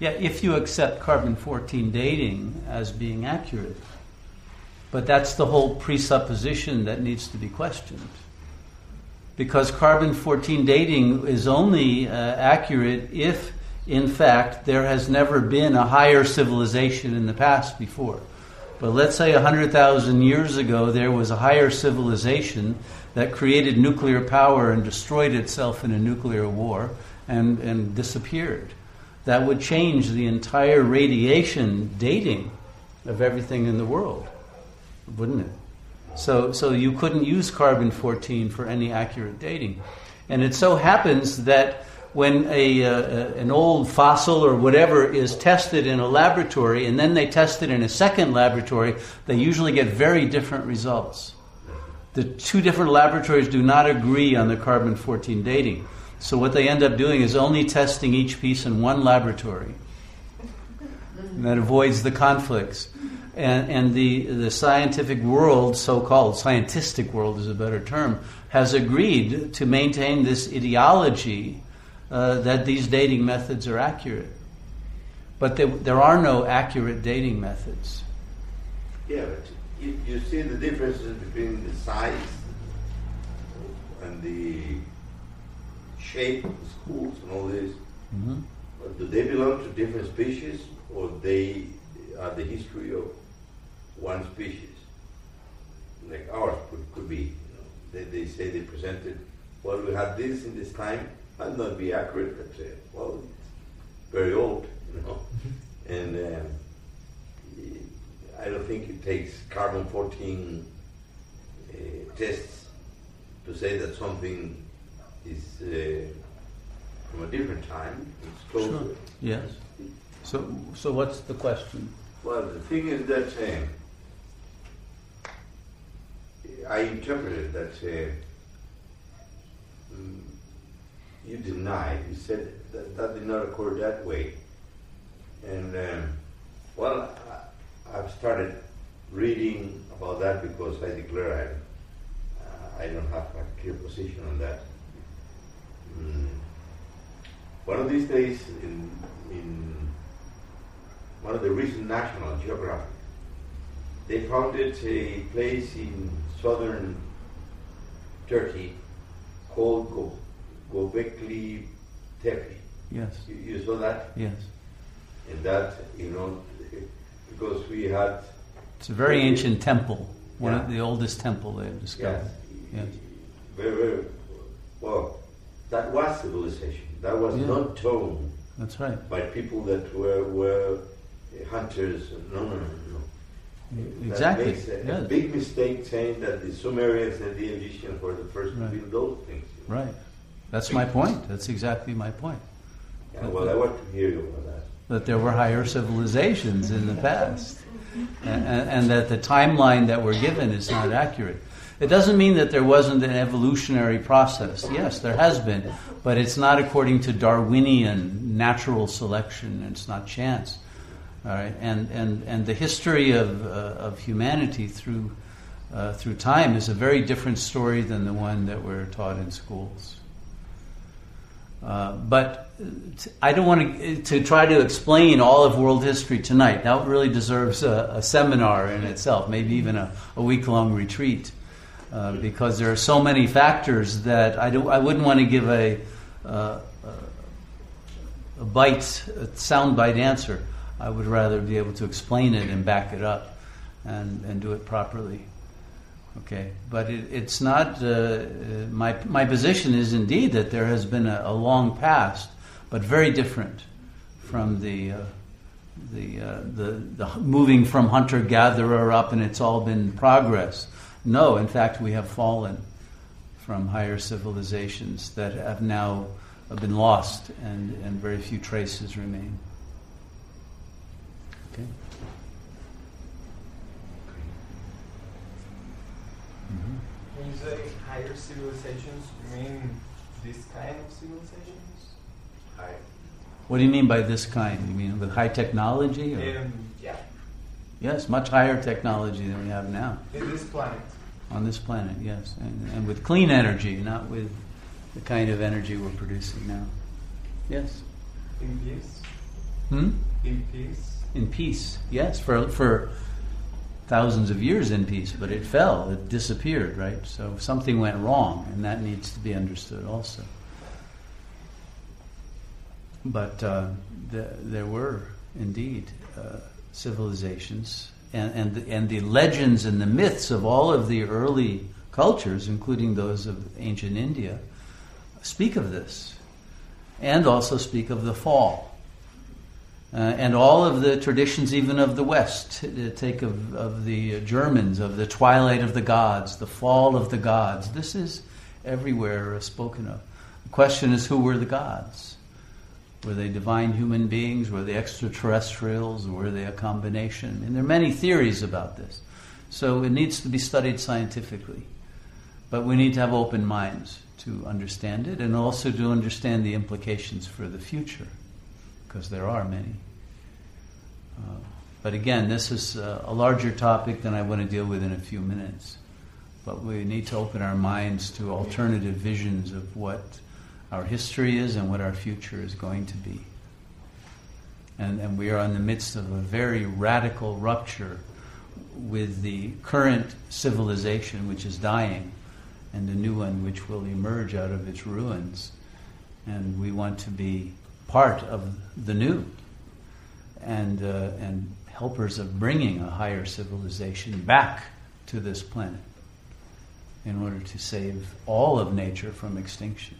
Yeah, if you accept carbon 14 dating as being accurate. But that's the whole presupposition that needs to be questioned. Because carbon 14 dating is only uh, accurate if, in fact, there has never been a higher civilization in the past before. But let's say 100,000 years ago there was a higher civilization that created nuclear power and destroyed itself in a nuclear war and, and disappeared. That would change the entire radiation dating of everything in the world, wouldn't it? So, so you couldn't use carbon 14 for any accurate dating. And it so happens that when a, uh, an old fossil or whatever is tested in a laboratory and then they test it in a second laboratory, they usually get very different results. The two different laboratories do not agree on the carbon 14 dating. So what they end up doing is only testing each piece in one laboratory. And that avoids the conflicts. And, and the, the scientific world, so called scientific world is a better term, has agreed to maintain this ideology uh, that these dating methods are accurate. But there, there are no accurate dating methods. Yeah, but you, you see the differences between the size and the shape the schools and all this. Mm-hmm. Do they belong to different species or they are the history of one species? Like ours could, could be. You know, they, they say they presented, well, we had this in this time, might not be accurate, but uh, well, it's very old, you know. and um, I don't think it takes carbon 14 uh, tests to say that something is uh, from a different time. It's closer. Sure. Yes. So, so what's the question? Well, the thing is that uh, I interpreted that uh, mm, you denied. You said that that did not occur that way. And um, well, I, I've started reading about that because I declare I, uh, I don't have a clear position on that. Mm. One of these days, in, in one of the recent National Geographic, they founded a place in southern Turkey called Go, Gobekli Tepe. Yes. You, you saw that? Yes. And that, you know, because we had. It's a very ancient temple, one Yeah. of the oldest temple they've discovered. Yes. Very, very, well, that was civilization. That was Yeah. not taught That's right. by people that were, were hunters. No, no, no, no. Exactly. That makes a, a big mistake saying that the Sumerians and the Egyptians were the first Right. to build those things. Right. That's my point. That's exactly my point. Yeah, well, I want to hear you about that. That there were higher civilizations in the past. And, and, and that the timeline that we're given is not accurate. It doesn't mean that there wasn't an evolutionary process. Yes, there has been. But it's not according to Darwinian natural selection, it's not chance. All right? and, and, and the history of, uh, of humanity through, uh, through time is a very different story than the one that we're taught in schools. Uh, but t- I don't want to, to try to explain all of world history tonight. That really deserves a, a seminar in itself, maybe even a, a week long retreat, uh, because there are so many factors that I, do, I wouldn't want to give a, uh, a bite, a sound bite answer. I would rather be able to explain it and back it up and, and do it properly. Okay, but it, it's not. Uh, uh, my my position is indeed that there has been a, a long past, but very different from the uh, the, uh, the the moving from hunter gatherer up, and it's all been progress. No, in fact, we have fallen from higher civilizations that have now been lost, and and very few traces remain. Okay. When you say higher civilizations, you mean this kind of civilizations? I, What do you mean by this kind? You mean with high technology? Or? Um, yeah, Yes, much higher technology than we have now in this planet. on this planet, yes. And, and with clean energy, not with the kind of energy we're producing now. Yes. In this. Hmm? In peace. In peace, yes, for for thousands of years in peace, but it fell, it disappeared, right? So something went wrong, and that needs to be understood also. But uh, the, there were indeed uh, civilizations, and and the, and the legends and the myths of all of the early cultures, including those of ancient India, speak of this, and also speak of the fall. Uh, and all of the traditions, even of the West, uh, take of, of the Germans, of the twilight of the gods, the fall of the gods. This is everywhere spoken of. The question is who were the gods? Were they divine human beings? Were they extraterrestrials? Were they a combination? And there are many theories about this. So it needs to be studied scientifically. But we need to have open minds to understand it and also to understand the implications for the future, because there are many. Uh, but again, this is uh, a larger topic than I want to deal with in a few minutes. But we need to open our minds to alternative visions of what our history is and what our future is going to be. And, and we are in the midst of a very radical rupture with the current civilization, which is dying, and a new one which will emerge out of its ruins. And we want to be part of the new and, uh, and helpers of bringing a higher civilization back to this planet in order to save all of nature from extinction.